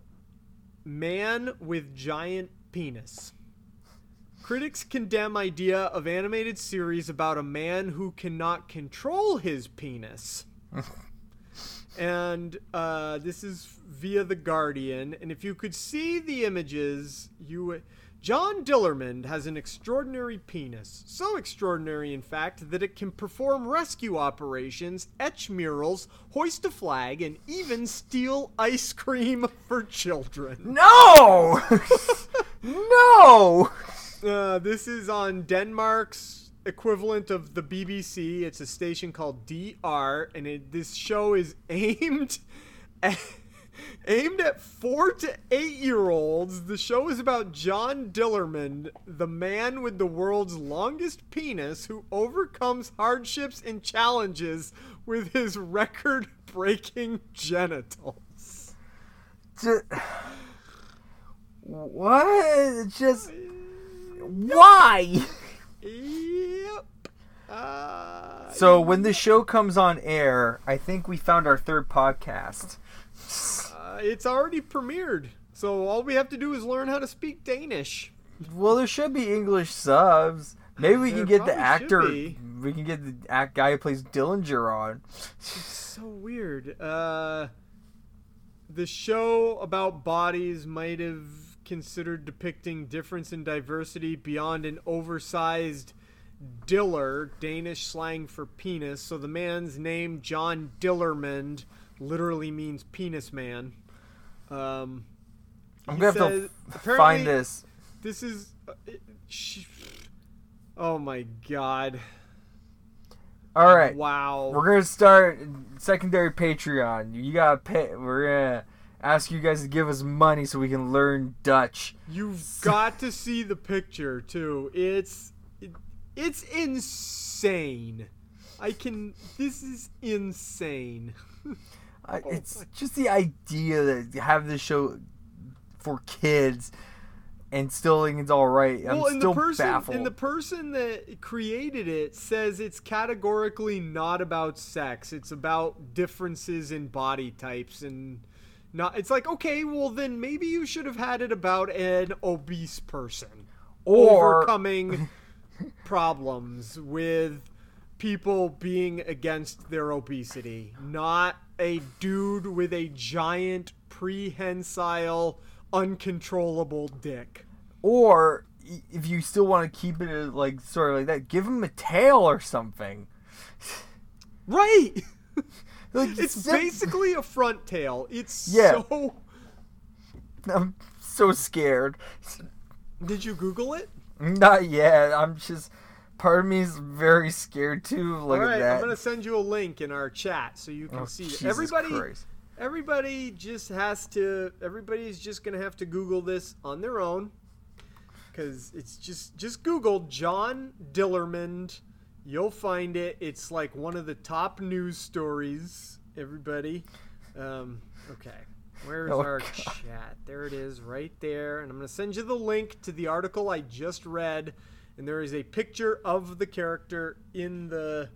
man with giant penis. Critics condemn idea of animated series about a man who cannot control his penis. and uh, this is via the Guardian. And if you could see the images, you would. John Dillermand has an extraordinary penis. So extraordinary, in fact, that it can perform rescue operations, etch murals, hoist a flag, and even steal ice cream for children. No! no! Uh, this is on Denmark's equivalent of the BBC. It's a station called DR, and it, this show is aimed at, aimed at four to eight year olds. The show is about John Dillermand, the man with the world's longest penis, who overcomes hardships and challenges with his record-breaking genitals. Ju- what? Just why? Yep. Uh, So when the show comes on air, I think we found our third podcast. Uh, it's already premiered, so all we have to do is learn how to speak Danish. Well, there should be English subs. Maybe we There can get the actor. We can get the act guy who plays Dillinger on. It's So weird. Uh, the show about bodies might have considered depicting difference and diversity beyond an oversized diller, Danish slang for penis. So the man's name, John Dillermand, literally means penis man. Um, I'm gonna have to find this. This is. Uh, it- oh my god. All right. Wow. We're gonna start secondary Patreon. You gotta pay. We're gonna ask you guys to give us money so we can learn Dutch. You've got to see the picture too. It's it, it's insane. I can. This is insane. I, it's just the idea that you have this show for kids and still think it's all right. I'm well, and still the person baffled. and the person that created it says it's categorically not about sex. It's about differences in body types and not. It's like okay, well then maybe you should have had it about an obese person Or- overcoming problems with people being against their obesity, not a dude with a giant prehensile uncontrollable dick. or if you still want to keep it like sort of like that, give him a tail or something. Right. Like, It's basically a front tail. It's Yeah. so I'm so scared. Did you Google it? Not yet. I'm just. Part of me is very scared too. Look All at right, that. I'm gonna send you a link in our chat so you can Oh, see. Jesus everybody, Christ. everybody just has to. Everybody's just gonna have to Google this on their own, because it's just just Google John Dillermand. You'll find it. It's like one of the top news stories. Everybody, um, okay. Where's Oh, our God. chat? There it is, right there. And I'm gonna send you the link to the article I just read. And there is a picture of the character in the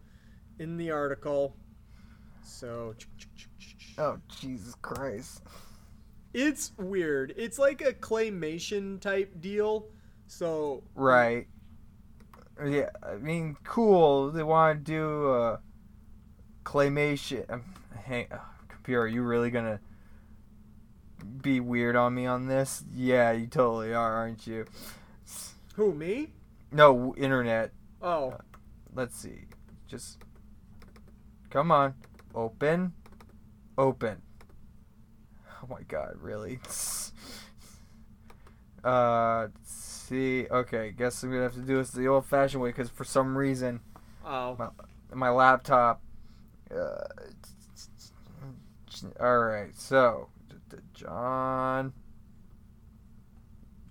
in the article. So Oh Jesus Christ! it's weird. It's like a claymation type deal. So Right. Yeah, I mean, cool. They want to do uh, claymation. Um, hey, uh, computer, are you really gonna be weird on me on this? Yeah, you totally are, aren't you? who me? No, internet. Oh, Let's see. Just come on. Open. Open. Oh my god, really? Uh, let's see. Okay, guess I'm gonna have to do this the old-fashioned way because for some reason oh. my, my laptop. Uh, all right, so John.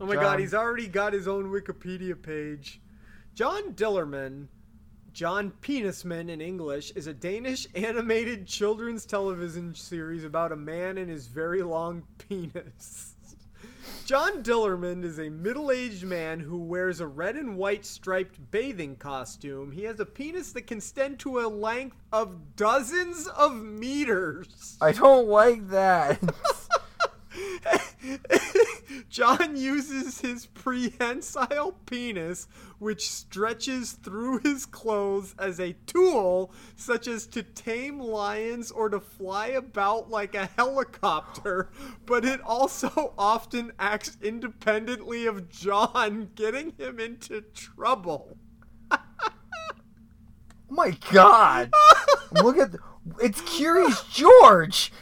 Oh my John. god, he's already got his own Wikipedia page. John Dillermand, John Penisman in English, is a Danish animated children's television series about a man and his very long penis. John Dillermand is a middle aged man who wears a red and white striped bathing costume. He has a penis that can extend to a length of dozens of meters. I don't like that. John uses his prehensile penis, which stretches through his clothes, as a tool, such as to tame lions or to fly about like a helicopter, but it also often acts independently of John, getting him into trouble. oh my god. Look at it's Curious George.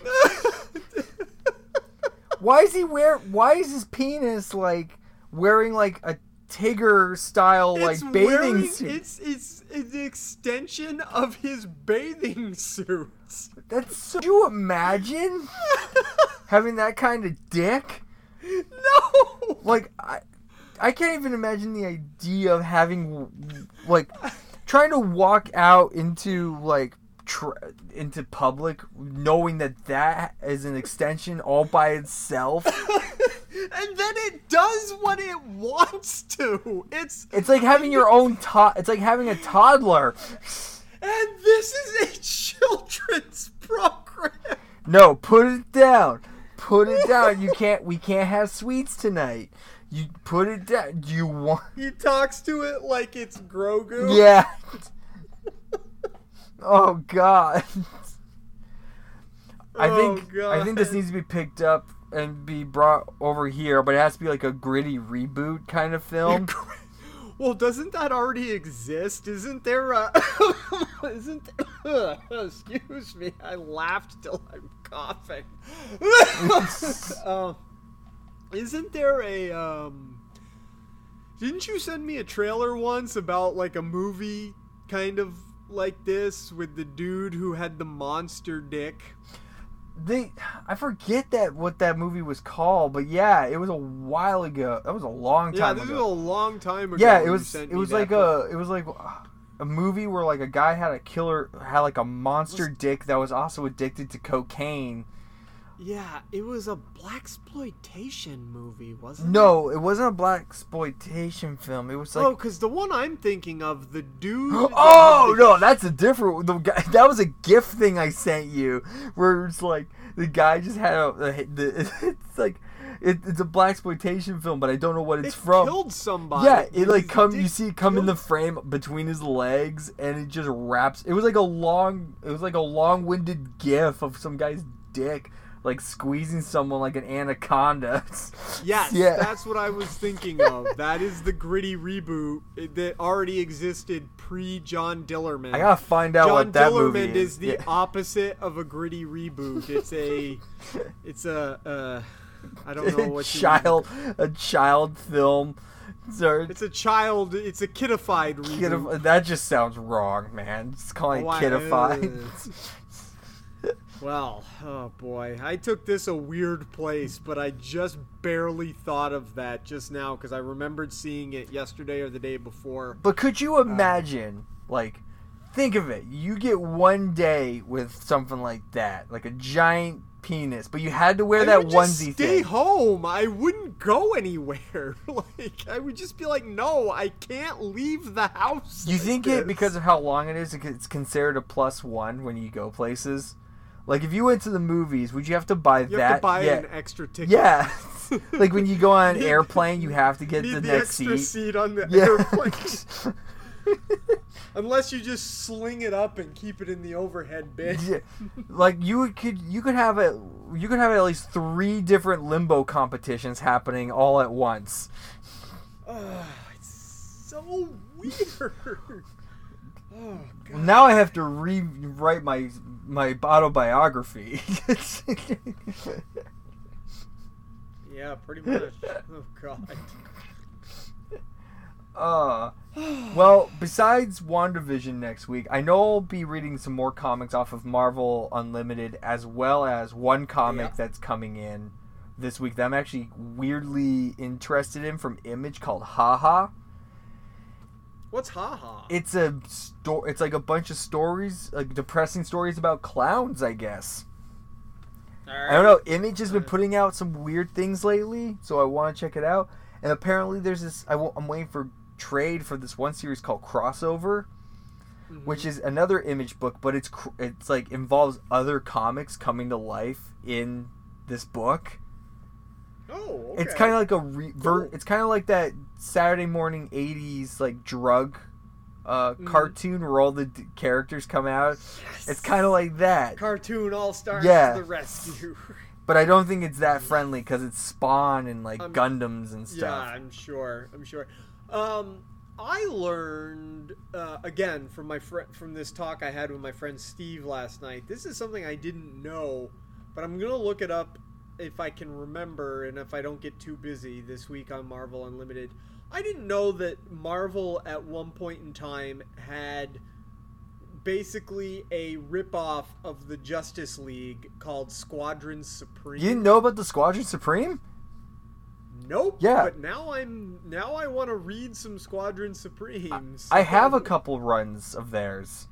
why is he wear why is his penis like wearing like a Tigger style like bathing wearing- suit? It's, it's it's an extension of his bathing suits. That's so, could you imagine having that kind of dick? No. Like I I can't even imagine the idea of having like trying to walk out into like tr- into public knowing that that is an extension all by itself. and then it does what it wants to. It's It's like having your own to- it's like having a toddler. and this is a children's program. No, put it down. Put it down. You can't we can't have sweets tonight. You put it down. You want He talks to it like it's Grogu. Yeah. oh god. I Oh, think I think this needs to be picked up and be brought over here, but it has to be like a gritty reboot kind of film. Well, doesn't that already exist? Isn't there a Isn't there, Excuse me. I laughed till I'm coughing. um, isn't there a um Didn't you send me a trailer once about like a movie kind of like this with the dude who had the monster dick? They I forget that what that movie was called, but yeah, it was a while ago. That was a long time. Yeah, this ago. was a long time ago. yeah, it was it was like a it was like a movie where like a guy had a killer had like a monster dick that was also addicted to cocaine. Yeah, it was a blaxploitation movie, wasn't it? No, it wasn't a blaxploitation film. It was like oh, because the one I'm thinking of, the dude. Oh no, that's a different. The guy, that was a gift thing I sent you, where it's like the guy just had a. a the, it's like it, it's a blaxploitation film, but I don't know what it's It from. killed somebody. Yeah, it like come. You see it come in the frame between his legs, and it just wraps. It was like a long. It was like a long-winded gif of some guy's dick, like squeezing someone like an anaconda. Yes, yeah. that's what I was thinking of. that is the gritty reboot that already existed pre John Dillermand. I gotta find out John what that Dillermand movie is, is. the Yeah. opposite of a gritty reboot. It's a, it's a, uh, I don't know what you- child, a child film. Sorry. It's a child. It's a kidified reboot. Kidif- that just sounds wrong, man. Just calling Oh, it I- kidified. Well, oh boy, I took this a weird place, but I just barely thought of that just now because I remembered seeing it yesterday or the day before. but could you uh, imagine, like, think of it. You get one day with something like that, like a giant penis, but you had to wear I that would just onesie stay thing. home. I wouldn't go anywhere. like I would just be like, no, I can't leave the house. You like think this." it because of how long it is? It's considered a plus one when you go places. Like if you went to the movies, would you have to buy you that? have to buy yeah. an extra ticket. Yeah. like when you go on an airplane, you have to get the, the, next extra seat. seat on the Yeah. airplane. Unless you just sling it up and keep it in the overhead bin. Yeah, like you could you could have it you could have at least three different limbo competitions happening all at once. Ugh, it's so weird. Oh god. Now I have to rewrite my my autobiography. Yeah, pretty much. Oh god. uh well, besides WandaVision next week, I know I'll be reading some more comics off of Marvel Unlimited as well as one comic Yeah. that's coming in this week that I'm actually weirdly interested in from Image called Haha. What's haha? It's a sto- It's like a bunch of stories, like depressing stories about clowns, I guess. I don't know. Image has been putting out some weird things lately, so I want to check it out. And apparently, there's this. I w- I'm waiting for trade for this one series called Crossover, mm-hmm. which is another Image book, but it's cr- it's like involves other comics coming to life in this book. Oh, It's kind of like a re- Cool. it's kind of like that Saturday morning '80s like drug uh, Mm-hmm. cartoon where all the d- characters come out. Yes. It's kind of like that. cartoon all stars Yeah. to the rescue. But I don't think it's that friendly because it's Spawn and like Um, Gundams and stuff. yeah. I'm sure. I'm sure. Um, I learned uh, again from my friend from this talk I had with my friend Steve last night. This is something I didn't know, but I'm gonna look it up if I can remember and if I don't get too busy this week on Marvel Unlimited. I didn't know that Marvel at one point in time had basically a ripoff of the Justice League called Squadron Supreme. You didn't know about the Squadron Supreme? Nope. Yeah. But now I'm now I want to read some Squadron Supremes. I have a couple runs of theirs.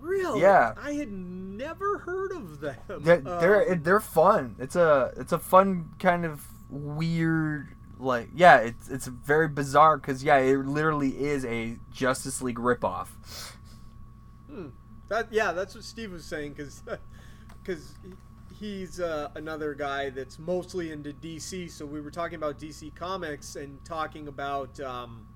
Really? Yeah. I had never heard of them. They're they're, Um, they're fun. It's a it's a fun kind of weird like yeah it's it's very bizarre because yeah it literally is a Justice League ripoff. that yeah, that's what Steve was saying because because he's uh, another guy that's mostly into DC. So we were talking about DC comics and talking about. Um,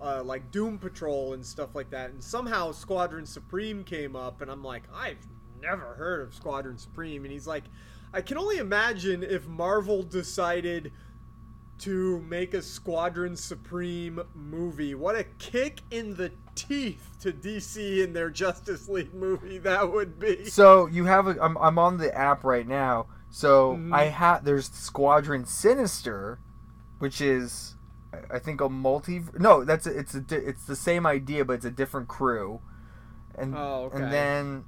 uh, like Doom Patrol and stuff like that, and somehow Squadron Supreme came up, and I'm like, I've never heard of Squadron Supreme, and he's like, I can only imagine if Marvel decided to make a Squadron Supreme movie. What a kick in the teeth to DC in their Justice League movie that would be. So you have a I'm I'm on the app right now. So Mhm. I have there's Squadron Sinister, which is I- think a multi no that's a, it's a di- it's the same idea but it's a different crew, and Oh, okay. and then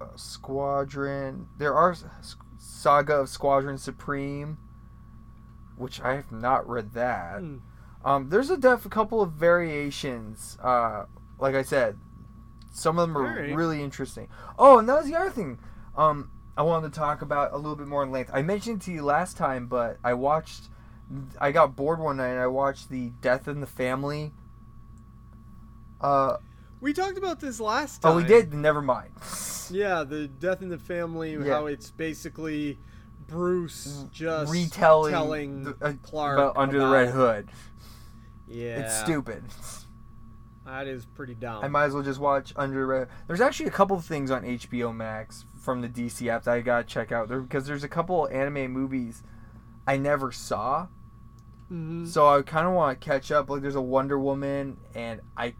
uh, Squadron there are Saga of Squadron Supreme, which I have not read that. Hmm. Um, there's a def a couple of variations. Uh, like I said, some of them are Alright. really interesting. Oh, and that was the other thing. Um, I wanted to talk about a little bit more in length. I mentioned to you last time, but I watched. I got bored one night and I watched the Death in the Family. Uh, We talked about this last time. oh, we did. Never mind. Yeah, the Death in the Family, Yeah. how it's basically Bruce just Retelling telling the- uh, Clark about Under the Red Hood. Yeah, It's stupid. That is pretty dumb. I might as well just watch Under the Red. There's actually a couple of things on HBO Max from the DC app that I gotta check out there because there's a couple anime movies I never saw, Mhm. so I kind of want to catch up. Like there's a Wonder Woman, and I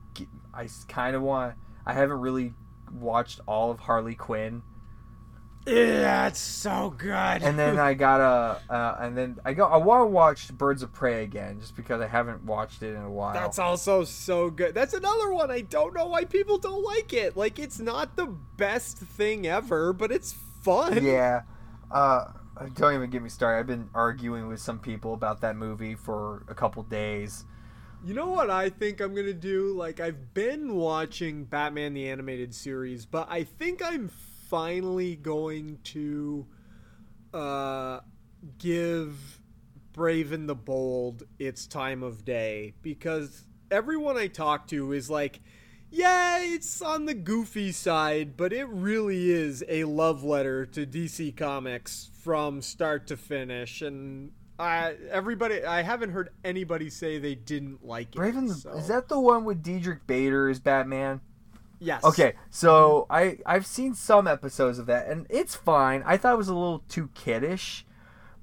I kind of want. I haven't really watched all of Harley Quinn, Yeah, it's so good. and then I gotta uh, and then I go. I want to watch Birds of Prey again just because I haven't watched it in a while. That's also so good. That's another one. I don't know why people don't like it. Like, it's not the best thing ever, but it's fun. Yeah. Uh, don't even get me started. I've been arguing with some people about that movie for a couple days. You know what I think I'm gonna do? Like, I've been watching Batman the Animated Series, but I think I'm finally going to uh, give Brave and the Bold its time of day because everyone I talk to is like, yeah, it's on the goofy side, but it really is a love letter to DC Comics from start to finish. And I, everybody, I haven't heard anybody say they didn't like it. Raven, so- is that the one with Diedrich Bader as Batman? yes? Okay, so mm-hmm. I I've seen some episodes of that, and it's fine. I thought it was a little too kiddish,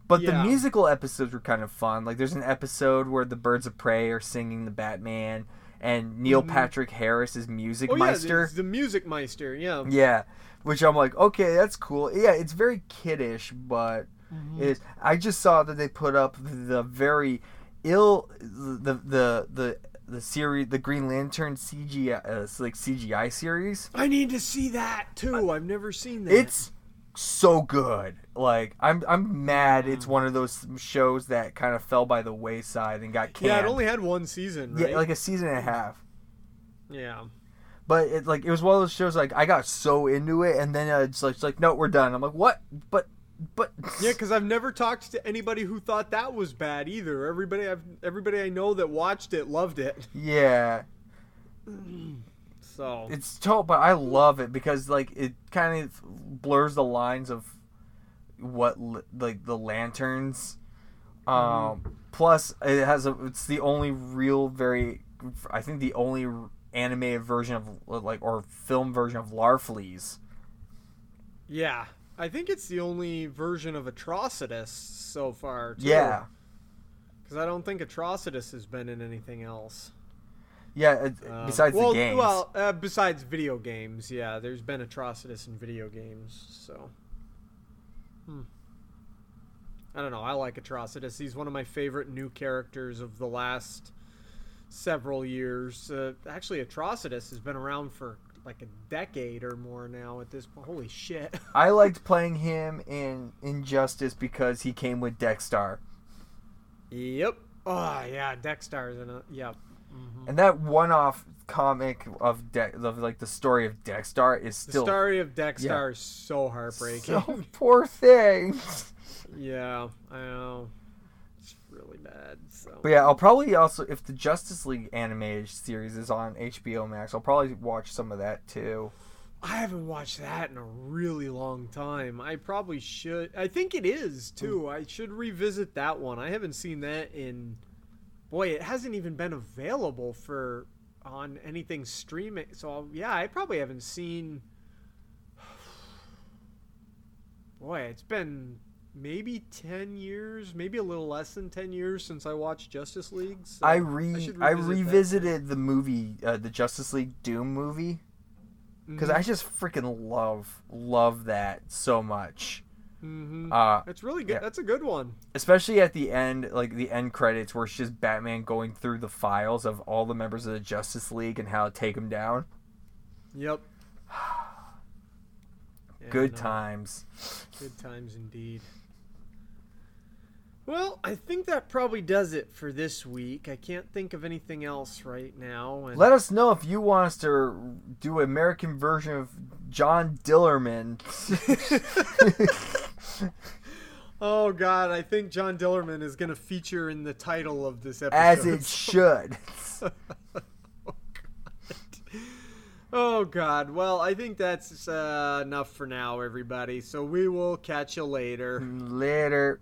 but Yeah. the musical episodes were kind of fun. Like there's an episode where the Birds of Prey are singing the Batman, and Neil Patrick Harris is Music Mm-hmm. Oh yeah, Meister. it's the Music Meister. Yeah. Yeah, which I'm like, okay, that's cool. Yeah, it's very kiddish, but Mm-hmm. it is. I just saw that they put up the very ill the the the the series, the Green Lantern CGI, uh, like CGI series. I need to see that too. I've never seen that. It's so good. Like I'm I'm mad it's one of those shows that kind of fell by the wayside and got canned. Yeah, it only had one season, right? yeah, like a season and a half. yeah. But it like it was one of those shows like I got so into it and then uh, it's like it's like no we're done. I'm like what? But but Yeah, because I've never talked to anybody who thought that was bad either. Everybody I've everybody I know that watched it loved it. yeah. So It's total, but I love it because like it kind of blurs the lines of what like the lanterns. Um, plus it has a. It's the only real very. I think the only animated version of like or film version of Larfleeze. yeah, I think it's the only version of Atrocitus so far. Too. Yeah, because I don't think Atrocitus has been in anything else. Yeah. It, Um, besides well, the games, Well, uh, besides video games, yeah, there's been Atrocitus in video games, so. Hmm. I don't know. I like Atrocitus. He's one of my favorite new characters of the last several years. Uh, actually, Atrocitus has been around for like a decade or more now at this point. Holy shit. I liked playing him in Injustice because he came with Dexstar, yep. Oh, yeah. Dexstar's in it. Yep. Mm-hmm. and that one-off comic of De- of like the story of Dexstar is still The story of Dexstar is so heartbreaking. so poor thing. Yeah, I know. It's really bad. So But yeah, I'll probably also if the Justice League animated series is on HBO Max, I'll probably watch some of that too. I haven't watched that in a really long time. I probably should. I think it is too. Hmm. I should revisit that one. I haven't seen that in. Boy, it hasn't even been available for on anything streaming. So yeah, I probably haven't seen. Boy, it's been maybe 10 years, maybe a little less than 10 years since I watched Justice League. So I re should I, revisit that. revisited the movie, uh, the Justice League Doom movie, because Mm-hmm. I just freaking love love that so much. Mhm. Uh, It's really good. yeah. That's a good one. especially at the end, like the end credits, where it's just Batman going through the files of all the members of the Justice League and how to take them down. Yep. Yeah, Good no, times. Good times indeed. Well, I think that probably does it for this week. I can't think of anything else right now. And Let us know if you want us to do an American version of John Dillermand. oh God, I think John Dillermand is going to feature in the title of this episode. as it should. Oh God. Well, I think that's uh, enough for now, everybody. So we will catch you later. Later.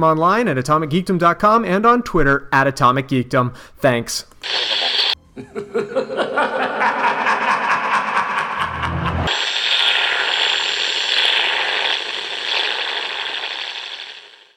online at atomicgeekdom.com and on Twitter at Atomic Geekdom. Thanks.